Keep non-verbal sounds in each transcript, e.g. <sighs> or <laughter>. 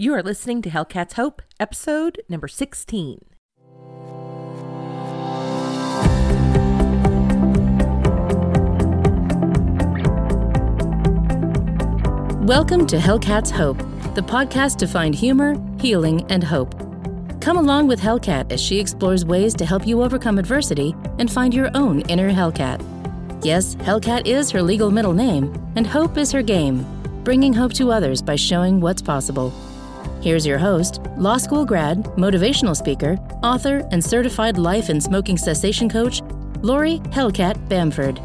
You are listening to Hellcats Hope, episode number 16. Welcome to Hellcat's Hope, the podcast to find humor, healing, and hope. Come along with Hellcat as she explores ways to help you overcome adversity and find your own inner Hellcat. Yes, Hellcat is her legal middle name, and hope is her game, bringing hope to others by showing what's possible. Here's your host, law school grad, motivational speaker, author, and certified life and smoking cessation coach, Lori Hellcat Bamford.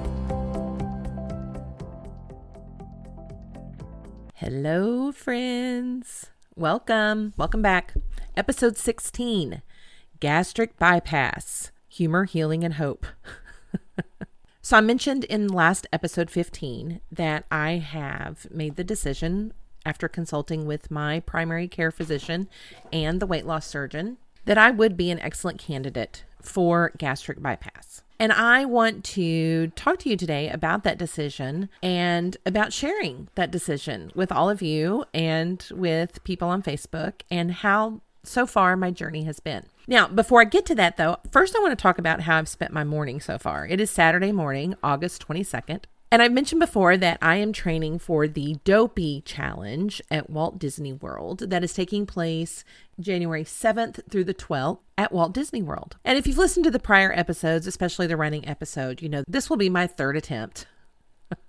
Hello, friends. Welcome. Welcome back. Episode 16 Gastric Bypass Humor, Healing, and Hope. <laughs> so, I mentioned in last episode 15 that I have made the decision after consulting with my primary care physician and the weight loss surgeon that I would be an excellent candidate for gastric bypass. And I want to talk to you today about that decision and about sharing that decision with all of you and with people on Facebook and how so far my journey has been. Now, before I get to that though, first I want to talk about how I've spent my morning so far. It is Saturday morning, August 22nd. And I've mentioned before that I am training for the Dopey Challenge at Walt Disney World that is taking place January 7th through the 12th at Walt Disney World. And if you've listened to the prior episodes, especially the running episode, you know this will be my third attempt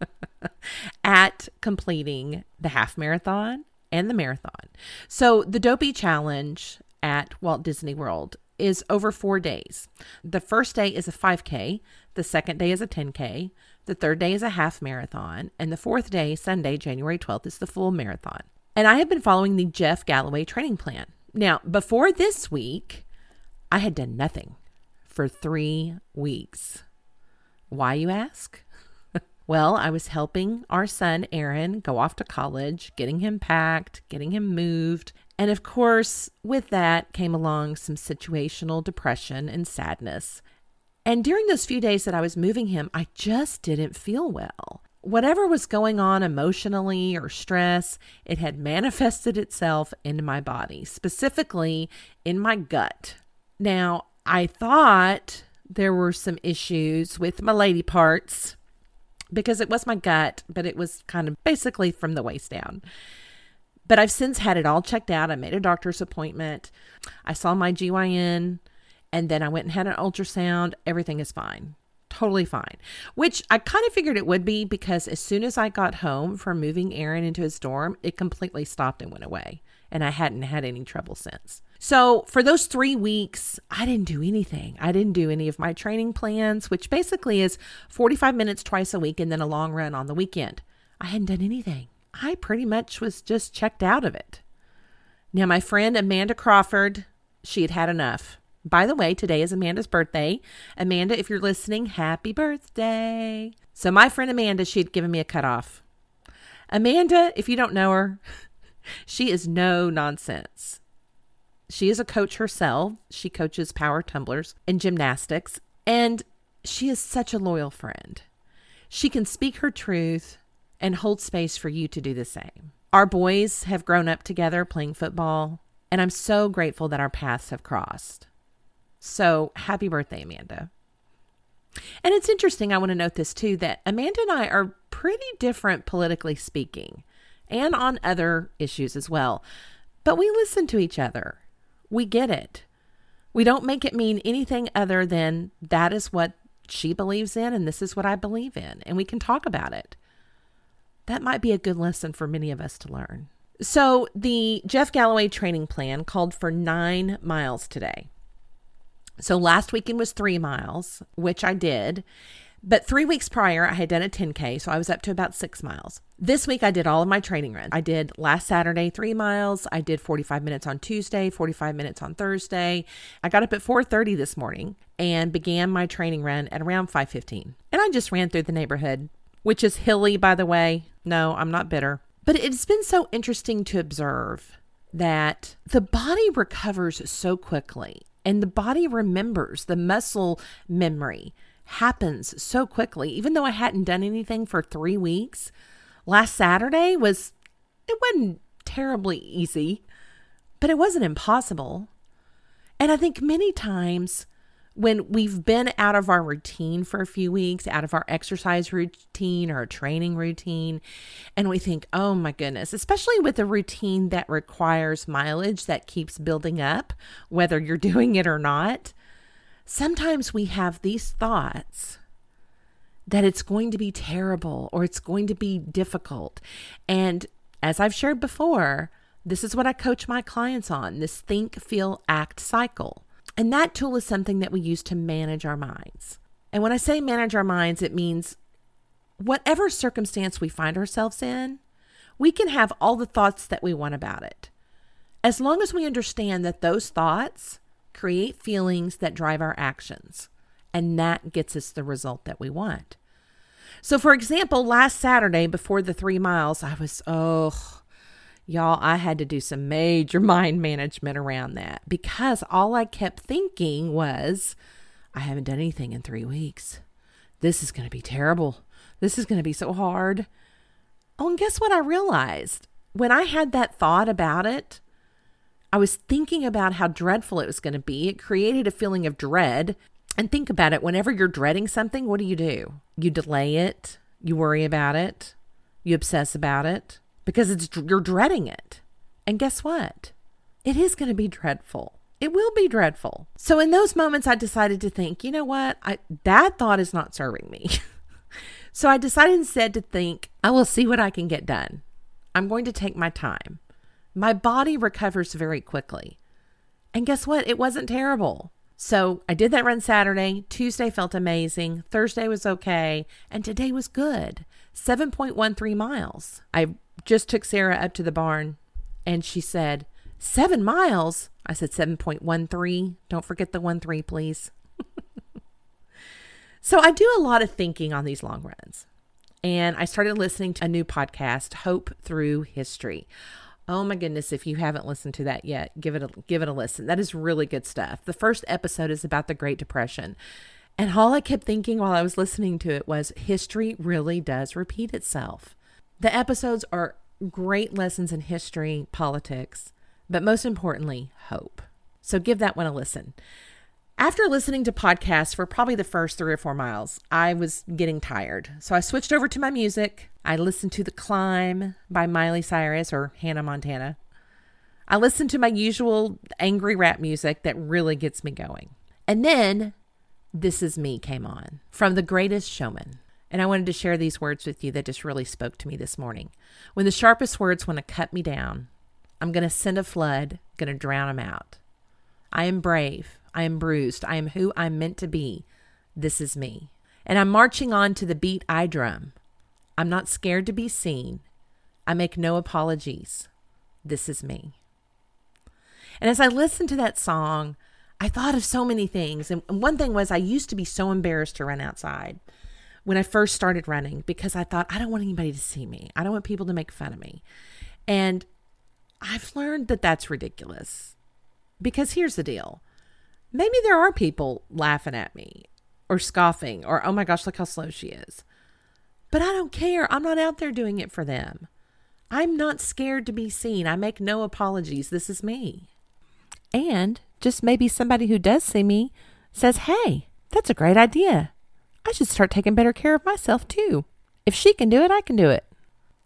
<laughs> at completing the half marathon and the marathon. So the Dopey Challenge at Walt Disney World is over four days. The first day is a 5K, the second day is a 10K, the third day is a half marathon, and the fourth day, Sunday, January 12th, is the full marathon. And I have been following the Jeff Galloway training plan. Now, before this week, I had done nothing for three weeks. Why, you ask? <laughs> well, I was helping our son, Aaron, go off to college, getting him packed, getting him moved. And of course, with that came along some situational depression and sadness. And during those few days that I was moving him, I just didn't feel well. Whatever was going on emotionally or stress, it had manifested itself in my body, specifically in my gut. Now, I thought there were some issues with my lady parts because it was my gut, but it was kind of basically from the waist down. But I've since had it all checked out. I made a doctor's appointment. I saw my GYN and then I went and had an ultrasound. Everything is fine. Totally fine. Which I kind of figured it would be because as soon as I got home from moving Aaron into his dorm, it completely stopped and went away. And I hadn't had any trouble since. So, for those three weeks, I didn't do anything. I didn't do any of my training plans, which basically is 45 minutes twice a week and then a long run on the weekend. I hadn't done anything. I pretty much was just checked out of it. Now, my friend Amanda Crawford, she had had enough. By the way, today is Amanda's birthday. Amanda, if you're listening, happy birthday. So, my friend Amanda, she had given me a cutoff. Amanda, if you don't know her, <laughs> she is no nonsense. She is a coach herself. She coaches power tumblers and gymnastics, and she is such a loyal friend. She can speak her truth and hold space for you to do the same. Our boys have grown up together playing football, and I'm so grateful that our paths have crossed. So happy birthday, Amanda. And it's interesting, I want to note this too that Amanda and I are pretty different politically speaking and on other issues as well. But we listen to each other. We get it. We don't make it mean anything other than that is what she believes in and this is what I believe in. And we can talk about it. That might be a good lesson for many of us to learn. So, the Jeff Galloway training plan called for nine miles today. So last weekend was three miles, which I did. But three weeks prior, I had done a 10K, so I was up to about six miles. This week, I did all of my training runs. I did last Saturday, three miles. I did 45 minutes on Tuesday, 45 minutes on Thursday. I got up at 4.30 this morning and began my training run at around 5.15. And I just ran through the neighborhood, which is hilly, by the way. No, I'm not bitter. But it's been so interesting to observe that the body recovers so quickly and the body remembers the muscle memory happens so quickly even though i hadn't done anything for three weeks last saturday was it wasn't terribly easy but it wasn't impossible. And I think many times when we've been out of our routine for a few weeks, out of our exercise routine or training routine, and we think, oh my goodness, especially with a routine that requires mileage that keeps building up, whether you're <laughs> doing it or not, sometimes we have these thoughts that it's going to be terrible or it's going to be difficult. And as I've shared before, this is what I coach my clients on this think, feel, act cycle. And that tool is something that we use to manage our minds. And when I say manage our minds, it means whatever circumstance we find ourselves in, we can have all the thoughts that we want about it. As long as we understand that those thoughts create feelings that drive our actions, and that gets us the result that we want. So, for example, last Saturday before the three miles, I was, oh, Y'all, I had to do some major <laughs> mind management around that because all I kept thinking was, I haven't done anything in three weeks. This is going to be terrible. This is going to be so hard. Oh, and guess what I realized? When I had that thought about it, I was thinking about how dreadful it was going to be. It created a feeling of dread. And think about it whenever you're dreading something, what do you do? You delay it, you worry about it, you obsess about it because it's you're dreading it. And guess what? It is going to be dreadful. It will be dreadful. So in those moments I decided to think, you know what? I that thought is not serving me. <laughs> so I decided instead to think, I will see what I can get done. I'm going to take my time. My body recovers very quickly. And guess what? It wasn't terrible. So I did that run Saturday. Tuesday felt amazing. Thursday was okay. And today was good 7.13 miles. I just took Sarah up to the barn and she said, Seven miles? I said 7.13. Don't forget the 1 3, please. <laughs> so I do a lot of thinking on these long runs. And I started listening to a new podcast, Hope Through History. Oh my goodness, if you haven't listened to that yet, give it a give it a listen. That is really good stuff. The first episode is about the Great Depression. And all I kept thinking while I was listening to it was history really does repeat itself. The episodes are great lessons in history, politics, but most importantly, hope. So give that one a listen. After listening to podcasts for probably the first three or four miles, I was getting tired. So I switched over to my music. I listened to The Climb by Miley Cyrus or Hannah Montana. I listened to my usual angry rap music that really gets me going. And then This Is Me came on from The Greatest Showman. And I wanted to share these words with you that just really spoke to me this morning. When the sharpest words want to cut me down, I'm going to send a flood, going to drown them out. I am brave. I am bruised. I am who I'm meant to be. This is me. And I'm marching on to the beat I drum. I'm not scared to be seen. I make no apologies. This is me. And as I listened to that song, I thought of so many things. And one thing was, I used to be so embarrassed to run outside when I first started running because I thought, I don't want anybody to see me. I don't want people to make fun of me. And I've learned that that's ridiculous. Because here's the deal maybe there are people laughing at me or scoffing or, oh my gosh, look how slow she is. But I don't care. I'm not out there doing it for them. I'm not scared to be seen. I make no apologies. This is me. And just maybe somebody who does see me says, hey, that's a great idea. I should start taking better care of myself too. If she can do it, I can do it.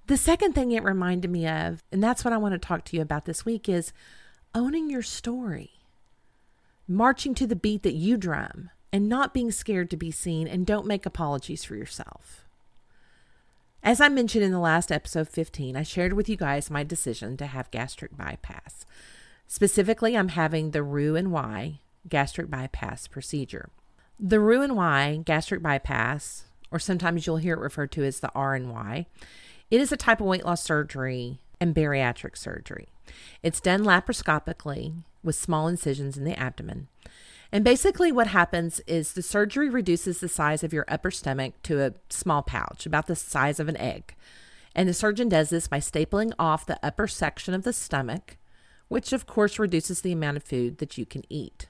The second thing it reminded me of, and that's what I want to talk to you about this week, is owning your story, marching to the beat that you drum, and not being scared to be seen, and don't make apologies for yourself. As I mentioned in the last episode 15, I shared with you guys my decision to have gastric bypass. Specifically, I'm having the Roux-en-Y gastric bypass procedure. The Roux-en-Y gastric bypass, or sometimes you'll hear it referred to as the RNY, it is a type of weight loss surgery and bariatric surgery. It's done laparoscopically with small incisions in the abdomen. And basically, what happens is the surgery reduces the size of your upper stomach to a small pouch, about the size of an egg. And the surgeon does this by stapling off the upper section of the stomach, which of course reduces the amount of food that you can eat.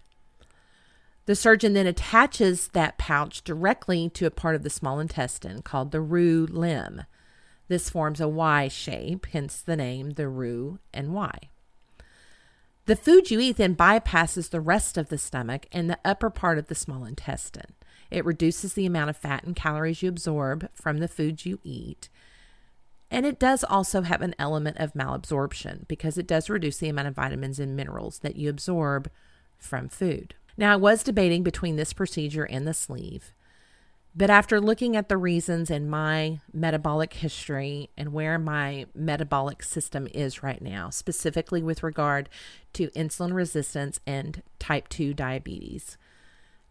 The surgeon then attaches that pouch directly to a part of the small intestine called the roux limb. This forms a Y shape, hence the name the roux and Y. The food you eat then bypasses the rest of the stomach and the upper part of the small intestine. It reduces the amount of fat and calories you absorb from the foods you eat. And it does also have an element of malabsorption because it does reduce the amount of vitamins and minerals that you absorb from food. Now, I was debating between this procedure and the sleeve, but after looking at the reasons in my metabolic history and where my metabolic system is right now, specifically with regard to insulin resistance and type 2 diabetes,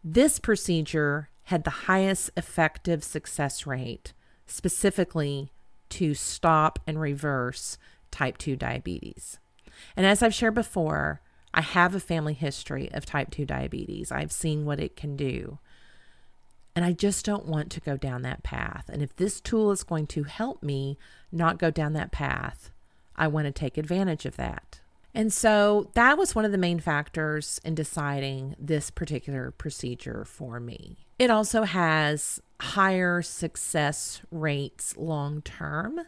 this procedure had the highest effective success rate, specifically to stop and reverse type 2 diabetes. And as I've shared before, I have a family history of type 2 diabetes. I've seen what it can do. And I just don't want to go down that path. And if this tool is going to help me not go down that path, I want to take advantage of that. And so that was one of the main factors in deciding this particular procedure for me. It also has higher success rates long term,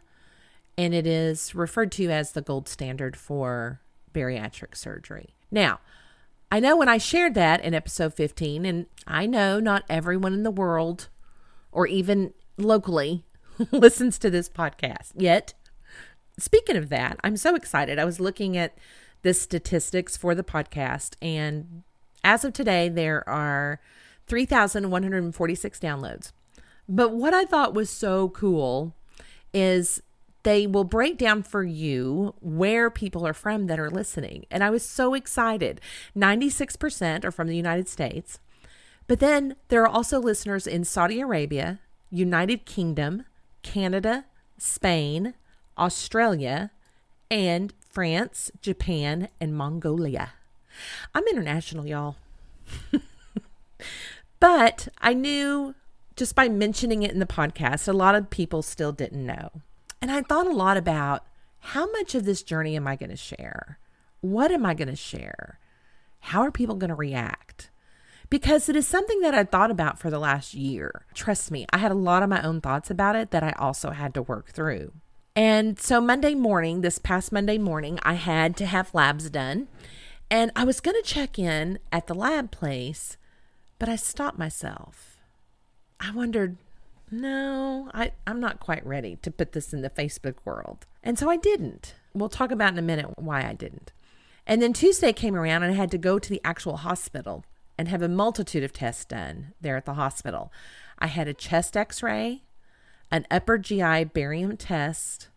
and it is referred to as the gold standard for bariatric surgery. Now, I know when I shared that in episode 15, and I know not everyone in the world or even locally <laughs> listens to this podcast yet. Speaking of that, I'm so excited. I was looking at the statistics for the podcast, and as of today, there are 3,146 downloads. But what I thought was so cool is they will break down for you where people are from that are listening. And I was so excited. 96% are from the United States. But then there are also listeners in Saudi Arabia, United Kingdom, Canada, Spain, Australia, and France, Japan, and Mongolia. I'm international, y'all. <laughs> but I knew just by mentioning it in the podcast, a lot of people still didn't know. And I thought a lot about how much of this journey am I going to share? What am I going to share? How are people going to react? Because it is something that I thought about for the last year. Trust me, I had a lot of my own thoughts about it that I also had to work through. And so, Monday morning, this past Monday morning, I had to have labs done. And I was going to check in at the lab place, but I stopped myself. I wondered, no, I, I'm not quite ready to put this in the Facebook world. And so I didn't. We'll talk about in a minute why I didn't. And then Tuesday came around and I had to go to the actual hospital and have a multitude of tests done there at the hospital. I had a chest x ray, an upper GI barium test,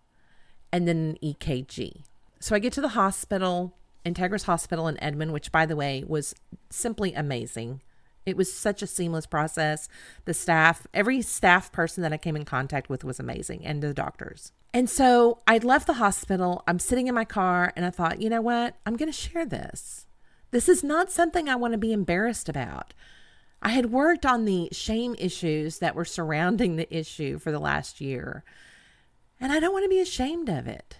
and then an EKG. So I get to the hospital, Integris Hospital in Edmond, which by the way was simply amazing. It was such a seamless process. The staff, every staff person that I came in contact with was amazing, and the doctors. And so I left the hospital. I'm sitting in my car, and I thought, you know what? I'm going to share this. This is not something I want to be embarrassed about. I had worked on the shame issues that were surrounding the issue for the last year, and I don't want to be ashamed of it.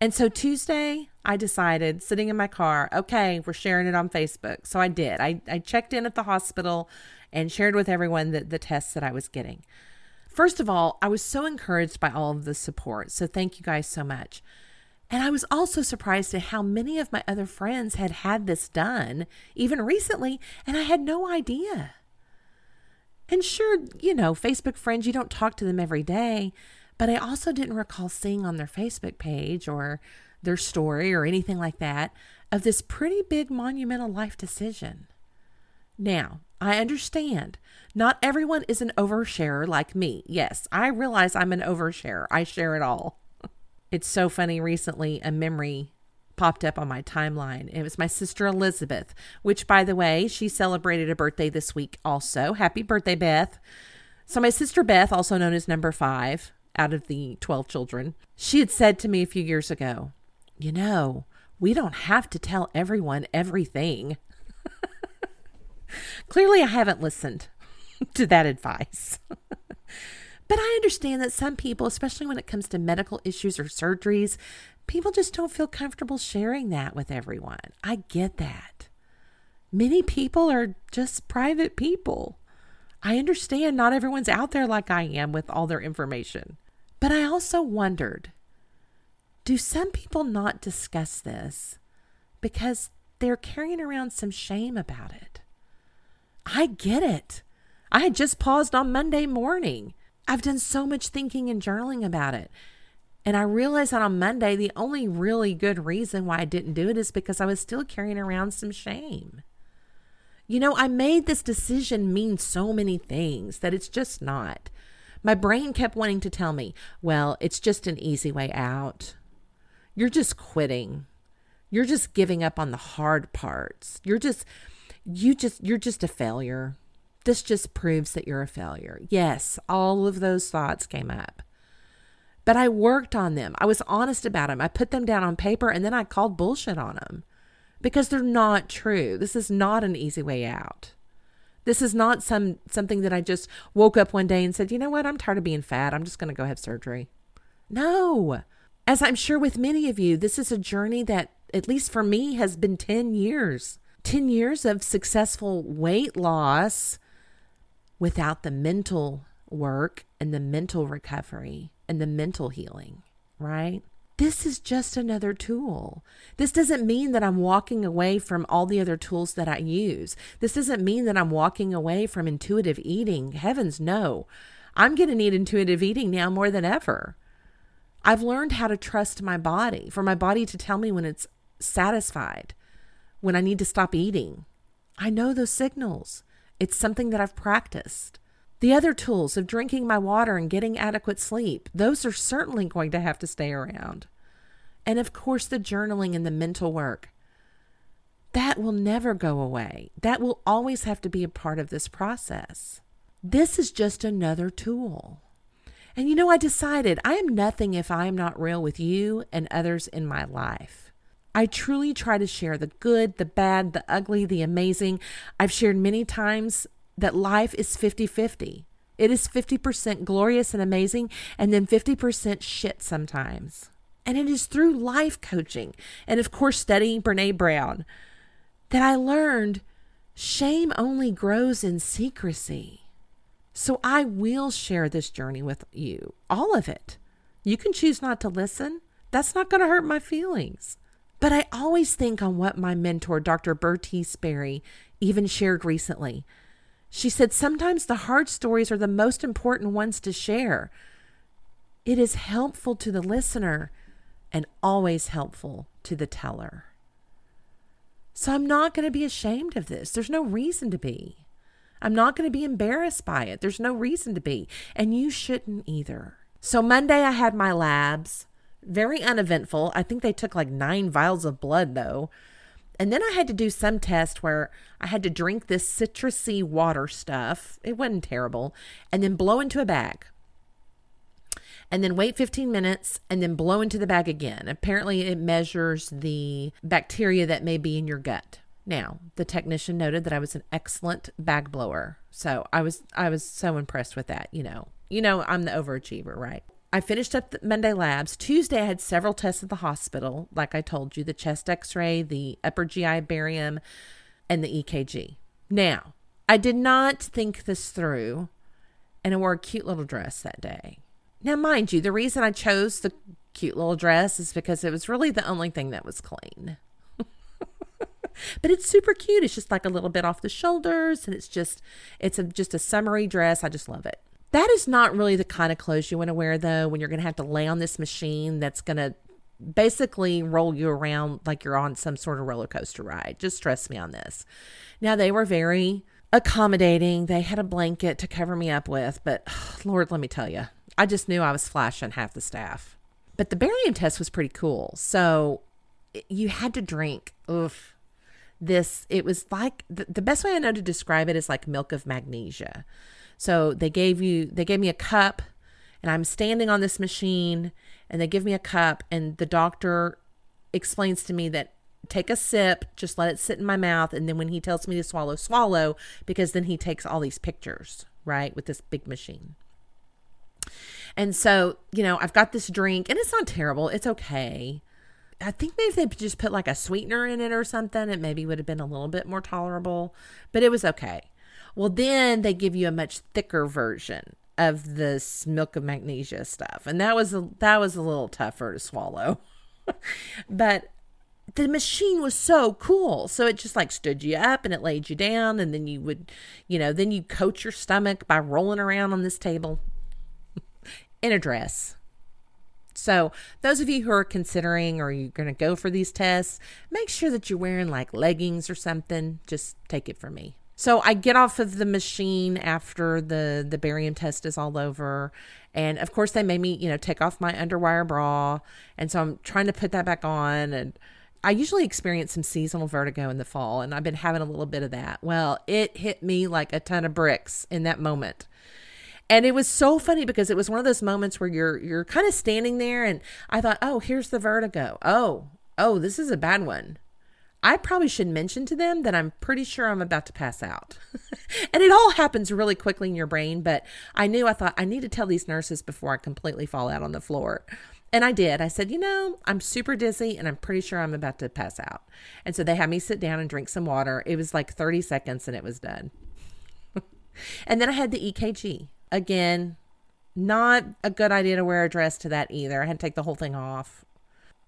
And so Tuesday, I decided, sitting in my car, okay, we're sharing it on Facebook. So I did. I, I checked in at the hospital and shared with everyone the, the tests that I was getting. First of all, I was so encouraged by all of the support. So thank you guys so much. And I was also surprised at how many of my other friends had had this done, even recently, and I had no idea. And sure, you know, Facebook friends, you don't talk to them every day, but I also didn't recall seeing on their Facebook page or their story or anything like that of this pretty big monumental life decision. Now, I understand not everyone is an oversharer like me. Yes, I realize I'm an oversharer. I share it all. <laughs> It's so funny. Recently, a memory popped up on my timeline. It was my sister Elizabeth, which, by the way, she celebrated a birthday this week also. Happy birthday, Beth. So, my sister Beth, also known as number five, out of the 12 children, she had said to me a few years ago, You know, we don't have to tell everyone everything. <laughs> Clearly, I haven't listened <laughs> to that advice. <laughs> but I understand that some people, especially when it comes to medical issues or surgeries, people just don't feel comfortable sharing that with everyone. I get that. Many people are just private people. I understand not everyone's out there like I am with all their information. But I also wondered do some people not discuss this because they're carrying around some shame about it. I get it. I had just paused on Monday morning. I've done so much thinking and journaling about it. And I realized that on Monday, the only really good reason why I didn't do it is because I was still carrying around some shame. You know, I made this decision mean so many things that it's just not. My brain kept wanting to tell me, well, it's just an easy way out. You're just quitting. You're just giving up on the hard parts. You're just, you just, you're just a failure. This just proves that you're a failure. Yes, all of those thoughts came up. But I worked on them. I was honest about them. I put them down on paper and then I called bullshit on them because they're not true. This is not an easy way out. This is not some something that I just woke up one day and said, "You know what? I'm tired of being fat. I'm just going to go have surgery." No. As I'm sure with many of you, this is a journey that at least for me has been 10 years. 10 years of successful weight loss without the mental work and the mental recovery and the mental healing, right? This is just another tool. This doesn't mean that I'm walking away from all the other tools that I use. This doesn't mean that I'm walking away from intuitive eating. Heavens, no. I'm going to need intuitive eating now more than ever. I've learned how to trust my body, for my body to tell me when it's satisfied, when I need to stop eating. I know those signals. It's something that I've practiced. The other tools of drinking my water and getting adequate sleep, those are certainly going to have to stay around. And of course, the journaling and the mental work. That will never go away. That will always have to be a part of this process. This is just another tool. And you know, I decided I am nothing if I am not real with you and others in my life. I truly try to share the good, the bad, the ugly, the amazing. I've shared many times that life is 50 50. It is 50% glorious and amazing, and then 50% shit sometimes. And it is through life coaching and, of course, studying Brene Brown that I learned shame only grows in secrecy. So I will share this journey with you, all of it. You can choose not to listen. That's not going to hurt my feelings. But I always think on what my mentor, Dr. Bertie Sperry, even shared recently she said, Sometimes the hard stories are the most important ones to share. It is helpful to the listener and always helpful to the teller. So I'm not going to be ashamed of this. There's no reason to be. I'm not going to be embarrassed by it. There's no reason to be. And you shouldn't either. So Monday, I had my labs. Very uneventful. I think they took like nine vials of blood, though. And then I had to do some test where I had to drink this citrusy water stuff. It wasn't terrible. And then blow into a bag. And then wait 15 minutes and then blow into the bag again. Apparently, it measures the bacteria that may be in your gut. Now, the technician noted that I was an excellent bag blower. So I was I was so impressed with that, you know. You know, I'm the overachiever, right? I finished up the Monday labs. Tuesday, I had several tests at the hospital, like I told you the chest x ray, the upper GI barium, and the EKG. Now, I did not think this through, and I wore a cute little dress that day. Now, mind you, the reason I chose the cute little dress is because it was really the only thing that was clean. <laughs> but it's super cute. It's just like a little bit off the shoulders, and it's just it's a, just a summery dress. I just love it. That is not really the kind of clothes you want to wear, though, when you're going to have to lay on this machine that's going to basically roll you around like you're on some sort of roller coaster ride. Just trust me on this. Now, they were very accommodating. They had a blanket to cover me up with, but <sighs> Lord, let me tell you, I just knew I was flashing half the staff. But the barium test was pretty cool. So you had to drink. Oof. This, it was like the, the best way I know to describe it is like milk of magnesia. So they gave you they gave me a cup and I'm standing on this machine and they give me a cup and the doctor explains to me that take a sip, just let it sit in my mouth and then when he tells me to swallow, swallow because then he takes all these pictures, right, with this big machine. And so, you know, I've got this drink and it's not terrible. It's okay. I think maybe they just put like a sweetener in it or something. It maybe would have been a little bit more tolerable, but it was okay. Well, then they give you a much thicker version of this milk of magnesia stuff, and that was a, that was a little tougher to swallow. <laughs> but the machine was so cool. So it just like stood you up and it laid you down. And then you would, you know, then you coach your stomach by rolling around on this table <laughs> in a dress. So, those of you who are considering or you're going to go for these tests, make sure that you're wearing like leggings or something. Just take it from me. So I get off of the machine after the the barium test is all over, and of course they made me you know take off my underwire bra, and so I'm trying to put that back on, and I usually experience some seasonal vertigo in the fall, and I've been having a little bit of that. Well, it hit me like a ton of bricks in that moment. And it was so funny because it was one of those moments where you're you're kind of standing there and I thought, "Oh, here's the vertigo. Oh, oh, this is a bad one." I probably should mention to them that I'm pretty sure I'm about to pass out. <laughs> and it all happens really quickly in your brain, but I knew I thought I need to tell these nurses before I completely fall out on the floor. And I did. I said, you know, I'm super dizzy and I'm pretty sure I'm about to pass out. And so they had me sit down and drink some water. It was like 30 seconds and it was done. <laughs> and then I had the EKG. Again, not a good idea to wear a dress to that either. I had to take the whole thing off.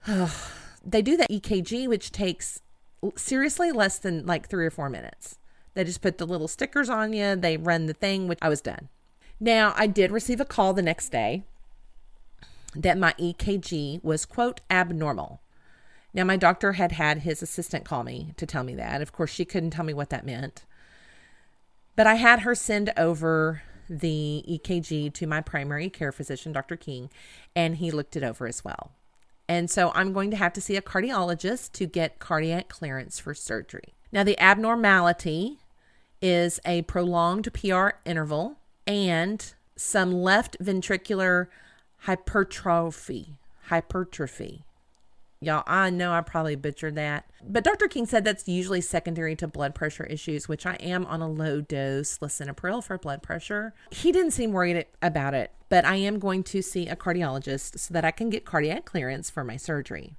<sighs> they do the EKG, which takes seriously less than like three or four minutes. They just put the little stickers on you, they run the thing, which I was done. Now, I did receive a call the next day that my EKG was, quote, abnormal. Now, my doctor had had his assistant call me to tell me that. Of course, she couldn't tell me what that meant. But I had her send over the EKG to my primary care physician, Dr. King, and he looked it over as well. And so I'm going to have to see a cardiologist to get cardiac clearance for surgery. Now, the abnormality is a prolonged PR interval and some left ventricular hypertrophy. Hypertrophy. Y'all, I know I probably butchered that. But Dr. King said that's usually secondary to blood pressure issues, which I am on a low dose lisinopril for blood pressure. He didn't seem worried about it, but I am going to see a cardiologist so that I can get cardiac clearance for my surgery.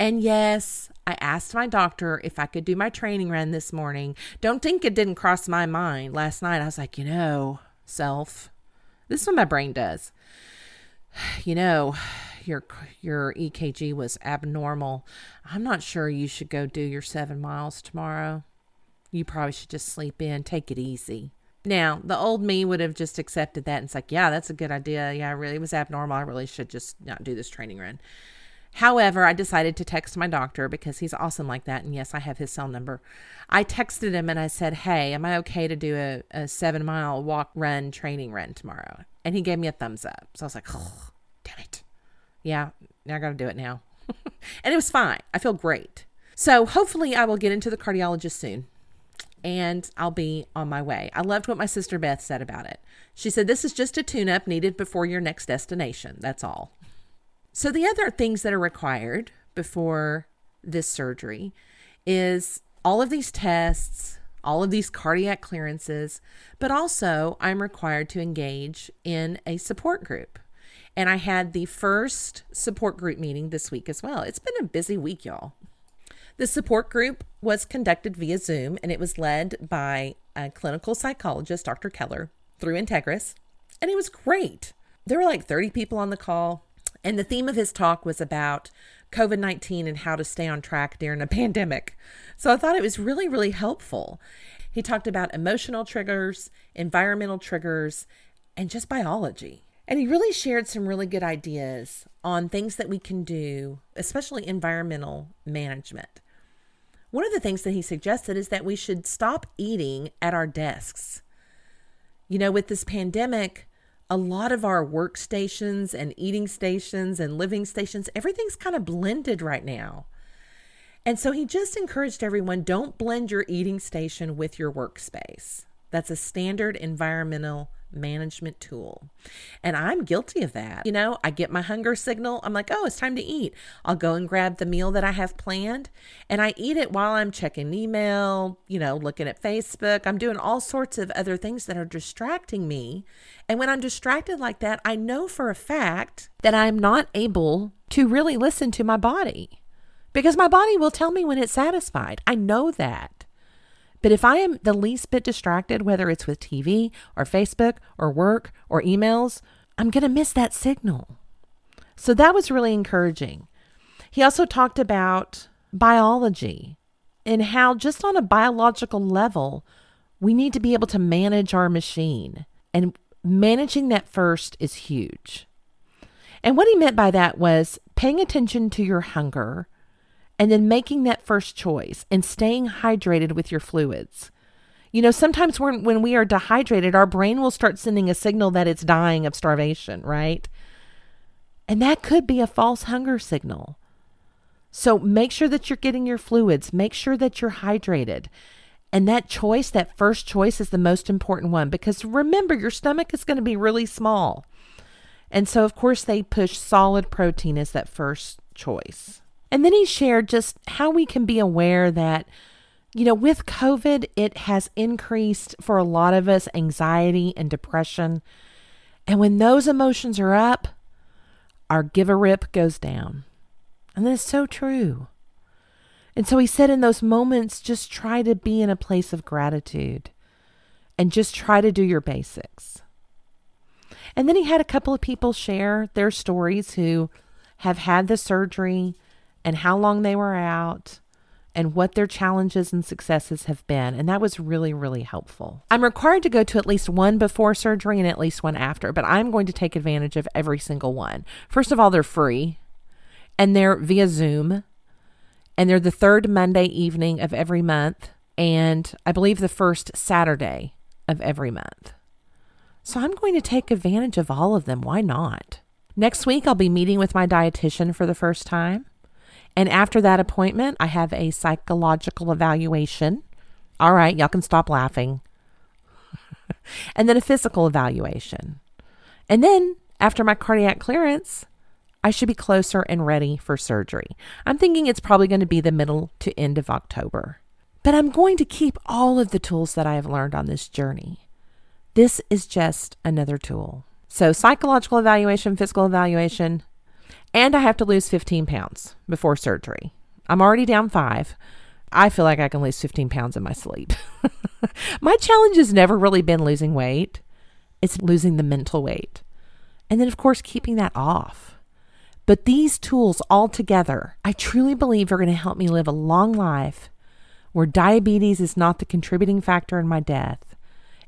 And yes, I asked my doctor if I could do my training run this morning. Don't think it didn't cross my mind. Last night I was like, you know, self, this is what my brain does. <sighs> You know, your your EKG was abnormal. I'm not sure you should go do your 7 miles tomorrow. You probably should just sleep in, take it easy. Now, the old me would have just accepted that and it's like, yeah, that's a good idea. Yeah, I really was abnormal. I really should just not do this training run. However, I decided to text my doctor because he's awesome like that. And yes, I have his cell number. I texted him and I said, Hey, am I okay to do a, a seven mile walk, run, training run tomorrow? And he gave me a thumbs up. So I was like, Oh, damn it yeah, I got to do it now. <laughs> and it was fine. I feel great. So hopefully I will get into the cardiologist soon and I'll be on my way. I loved what my sister Beth said about it. She said, This is just a tune up needed before your next destination. That's all. So, the other things that are required before this surgery is all of these tests, all of these cardiac clearances, but also I'm required to engage in a support group. And I had the first support group meeting this week as well. It's been a busy week, y'all. The support group was conducted via Zoom and it was led by a clinical psychologist, Dr. Keller, through Integris. And it was great. There were like 30 people on the call. And the theme of his talk was about COVID 19 and how to stay on track during a <laughs> pandemic. So I thought it was really, really helpful. He talked about emotional triggers, environmental triggers, and just biology. And he really shared some really good ideas on things that we can do, especially environmental management. One of the things that he suggested is that we should stop eating at our desks. You know, with this pandemic, a lot of our workstations and eating stations and living stations, everything's kind of blended right now. And so he just encouraged everyone don't blend your eating station with your workspace. That's a standard environmental management tool. And I'm guilty of that. You know, I get my hunger signal. I'm like, oh, it's time to eat. I'll go and grab the meal that I have planned and I eat it while I'm checking email, you know, looking at Facebook. I'm doing all sorts of other things that are distracting me. And when I'm distracted like that, I know for a fact that I'm not able to really listen to my body because my body will tell me when it's satisfied. I know that. But if I am the least bit distracted, whether it's with TV or Facebook or work or emails, I'm going to miss that signal. So that was really encouraging. He also talked about biology and how, just on a biological level, we need to be able to manage our machine. And managing that first is huge. And what he meant by that was paying attention to your hunger and then making that first choice and staying hydrated with your fluids. You know, sometimes when, when we are dehydrated, our brain will start sending a signal that it's dying of starvation, right? And that could be a false hunger signal. So make sure that you're getting your fluids, make sure that you're hydrated. And that choice, that first choice, is the most important one because remember, your stomach is going to be really small. And so, of course, they push solid protein as that first choice. And then he shared just how we can be aware that, you know, with COVID, it has increased for a lot of us anxiety and depression. And when those emotions are up, our give a rip goes down. And that is so true. And so he said, in those moments, just try to be in a place of gratitude and just try to do your basics. And then he had a couple of people share their stories who have had the surgery and how long they were out and what their challenges and successes have been. And that was really, really helpful. I'm required to go to at least one before surgery and at least one after, but I'm going to take advantage of every single one. First of all, they're free and they're via Zoom. And they're the third Monday evening of every month. And I believe the first Saturday of every month. So I'm going to take advantage of all of them. Why not? Next week, I'll be meeting with my dietitian for the first time. And after that appointment, I have a psychological evaluation. All right, y'all can stop laughing. <laughs> and then a physical evaluation. And then after my cardiac clearance, I should be closer and ready for surgery. I'm thinking it's probably going to be the middle to end of October. But I'm going to keep all of the tools that I have learned on this journey. This is just another tool. So, psychological evaluation, physical evaluation, and I have to lose 15 pounds before surgery. I'm already down five. I feel like I can lose 15 pounds in my sleep. <laughs> my challenge has never really been losing weight, it's losing the mental weight. And then, of course, keeping that off. But these tools all together, I truly believe are going to help me live a long life where diabetes is not the contributing factor in my death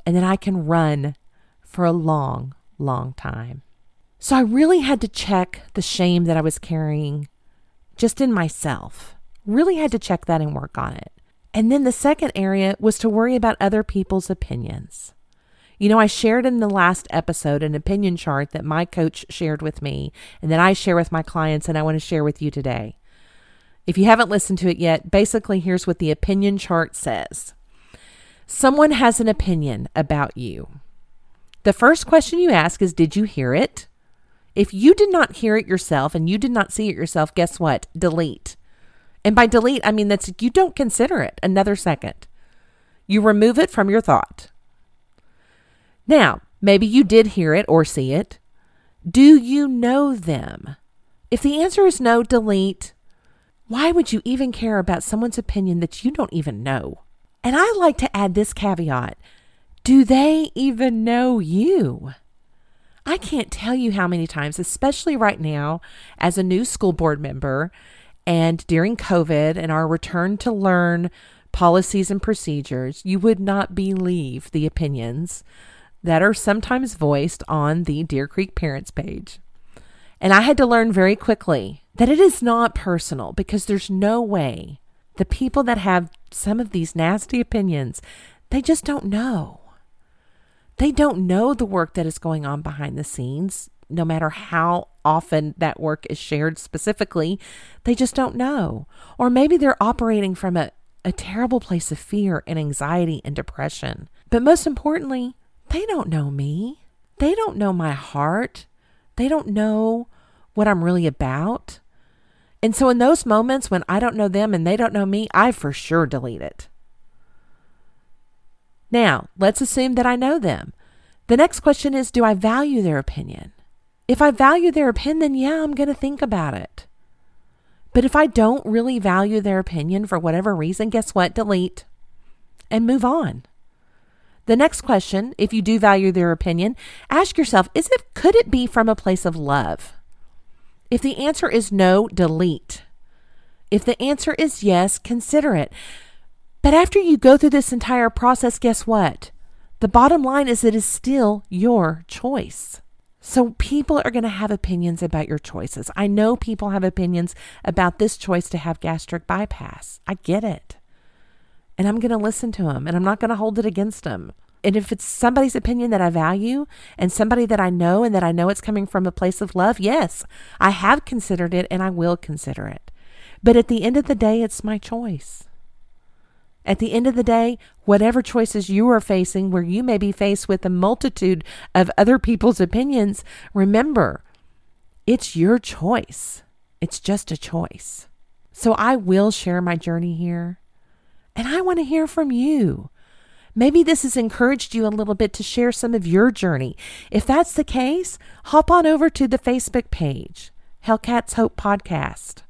and that I can run for a long, long time. So I really had to check the shame that I was carrying just in myself. Really had to check that and work on it. And then the second area was to worry about other people's opinions. You know, I shared in the last episode an opinion chart that my coach shared with me and that I share with my clients, and I want to share with you today. If you haven't listened to it yet, basically, here's what the opinion chart says Someone has an opinion about you. The first question you ask is Did you hear it? If you did not hear it yourself and you did not see it yourself, guess what? Delete. And by delete, I mean that's you don't consider it another second. You remove it from your thought. Now, maybe you did hear it or see it. Do you know them? If the answer is no, delete. Why would you even care about someone's opinion that you don't even know? And I like to add this caveat do they even know you? I can't tell you how many times, especially right now as a new school board member and during COVID and our return to learn policies and procedures, you would not believe the opinions that are sometimes voiced on the Deer Creek Parents page. And I had to learn very quickly that it is not personal because there's no way the people that have some of these nasty opinions, they just don't know. They don't know the work that is going on behind the scenes, no matter how often that work is shared specifically. They just don't know. Or maybe they're operating from a, a terrible place of fear and anxiety and depression. But most importantly, they don't know me. They don't know my heart. They don't know what I'm really about. And so, in those moments when I don't know them and they don't know me, I for sure delete it. Now, let's assume that I know them. The next question is Do I value their opinion? If I value their opinion, then yeah, I'm going to think about it. But if I don't really value their opinion for whatever reason, guess what? Delete and move on. The next question, if you do value their opinion, ask yourself, is it could it be from a place of love? If the answer is no, delete. If the answer is yes, consider it. But after you go through this entire process, guess what? The bottom line is it is still your choice. So people are going to have opinions about your choices. I know people have opinions about this choice to have gastric bypass. I get it. And I'm going to listen to them and I'm not going to hold it against them. And if it's somebody's opinion that I value and somebody that I know and that I know it's coming from a place of love, yes, I have considered it and I will consider it. But at the end of the day, it's my choice. At the end of the day, whatever choices you are facing, where you may be faced with a multitude of other people's opinions, remember, it's your choice. It's just a choice. So I will share my journey here. And I want to hear from you. Maybe this has encouraged you a little bit to share some of your journey. If that's the case, hop on over to the Facebook page, Hellcats Hope Podcast,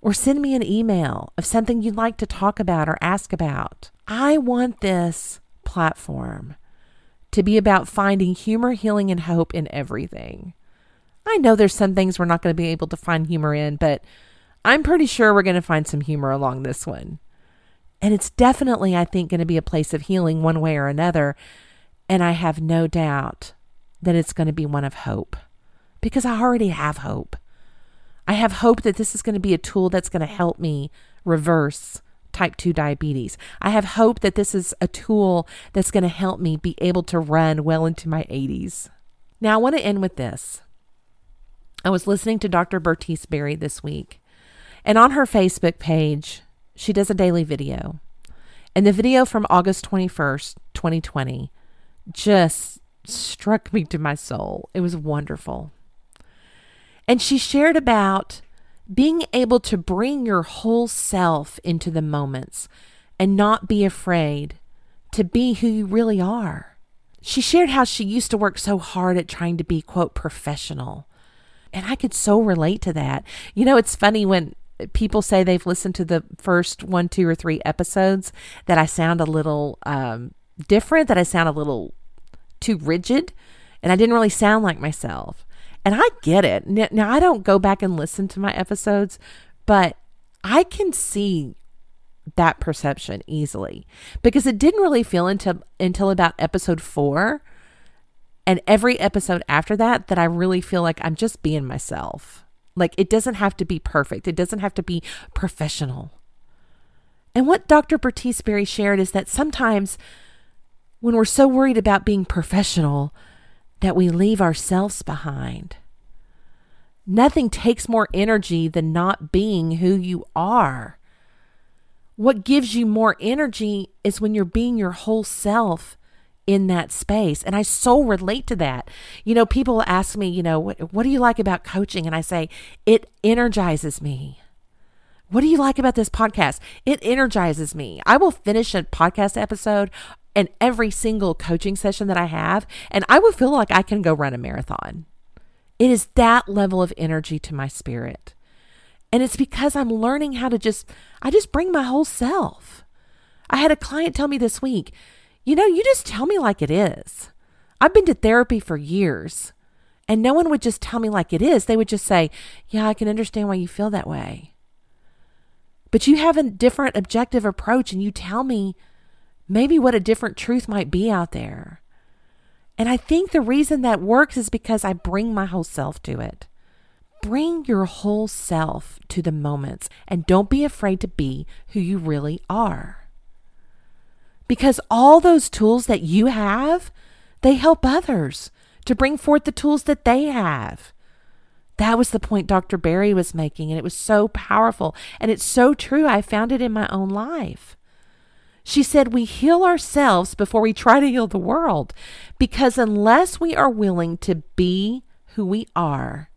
or send me an email of something you'd like to talk about or ask about. I want this platform to be about finding humor, healing, and hope in everything. I know there's some things we're not going to be able to find humor in, but I'm pretty sure we're going to find some humor along this one. And it's definitely, I think, going to be a place of healing one way or another. And I have no doubt that it's going to be one of hope because I already have hope. I have hope that this is going to be a tool that's going to help me reverse type 2 diabetes. I have hope that this is a tool that's going to help me be able to run well into my 80s. Now, I want to end with this. I was listening to Dr. Bertice Berry this week, and on her Facebook page, she does a daily video. And the video from August 21st, 2020, just struck me to my soul. It was wonderful. And she shared about being able to bring your whole self into the moments and not be afraid to be who you really are. She shared how she used to work so hard at trying to be, quote, professional. And I could so relate to that. You know, it's funny when people say they've listened to the first one, two, or three episodes that I sound a little um, different, that I sound a little too rigid, and I didn't really sound like myself. And I get it. Now, I don't go back and listen to my episodes, but I can see that perception easily because it didn't really feel until until about episode 4 and every episode after that that I really feel like I'm just being myself. Like it doesn't have to be perfect. It doesn't have to be professional. And what Dr. Bertice Berry shared is that sometimes when we're so worried about being professional that we leave ourselves behind. Nothing takes more energy than not being who you are. What gives you more energy is when you're being your whole self in that space. And I so relate to that. You know, people ask me, you know, what, what do you like about coaching? And I say, it energizes me. What do you like about this podcast? It energizes me. I will finish a podcast episode and every single coaching session that I have, and I would feel like I can go run a marathon. It is that level of energy to my spirit. And it's because I'm learning how to just, I just bring my whole self. I had a client tell me this week, you know, you just tell me like it is. I've been to therapy for years, and no one would just tell me like it is. They would just say, Yeah, I can understand why you feel that way. But you have a different objective approach, and you tell me maybe what a different truth might be out there. And I think the reason that works is because I bring my whole self to it. Bring your whole self to the moments and don't be afraid to be who you really are because all those tools that you have, they help others to bring forth the tools that they have. That was the point Dr. Berry was making, and it was so powerful. And it's so true. I found it in my own life. She said, We heal ourselves before we try to heal the world, because unless we are willing to be who we are,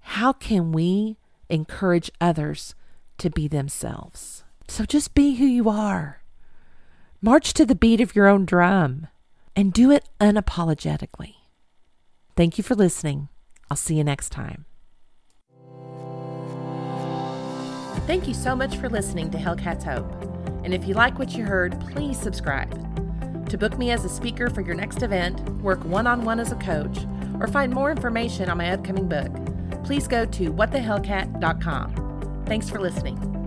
how can we encourage others to be themselves? So just be who you are. March to the beat of your own drum and do it unapologetically. Thank you for listening. I'll see you next time. Thank you so much for listening to Hellcats Hope. And if you like what you heard, please subscribe. To book me as a speaker for your next event, work one on one as a coach, or find more information on my upcoming book, please go to whatthehellcat.com. Thanks for listening.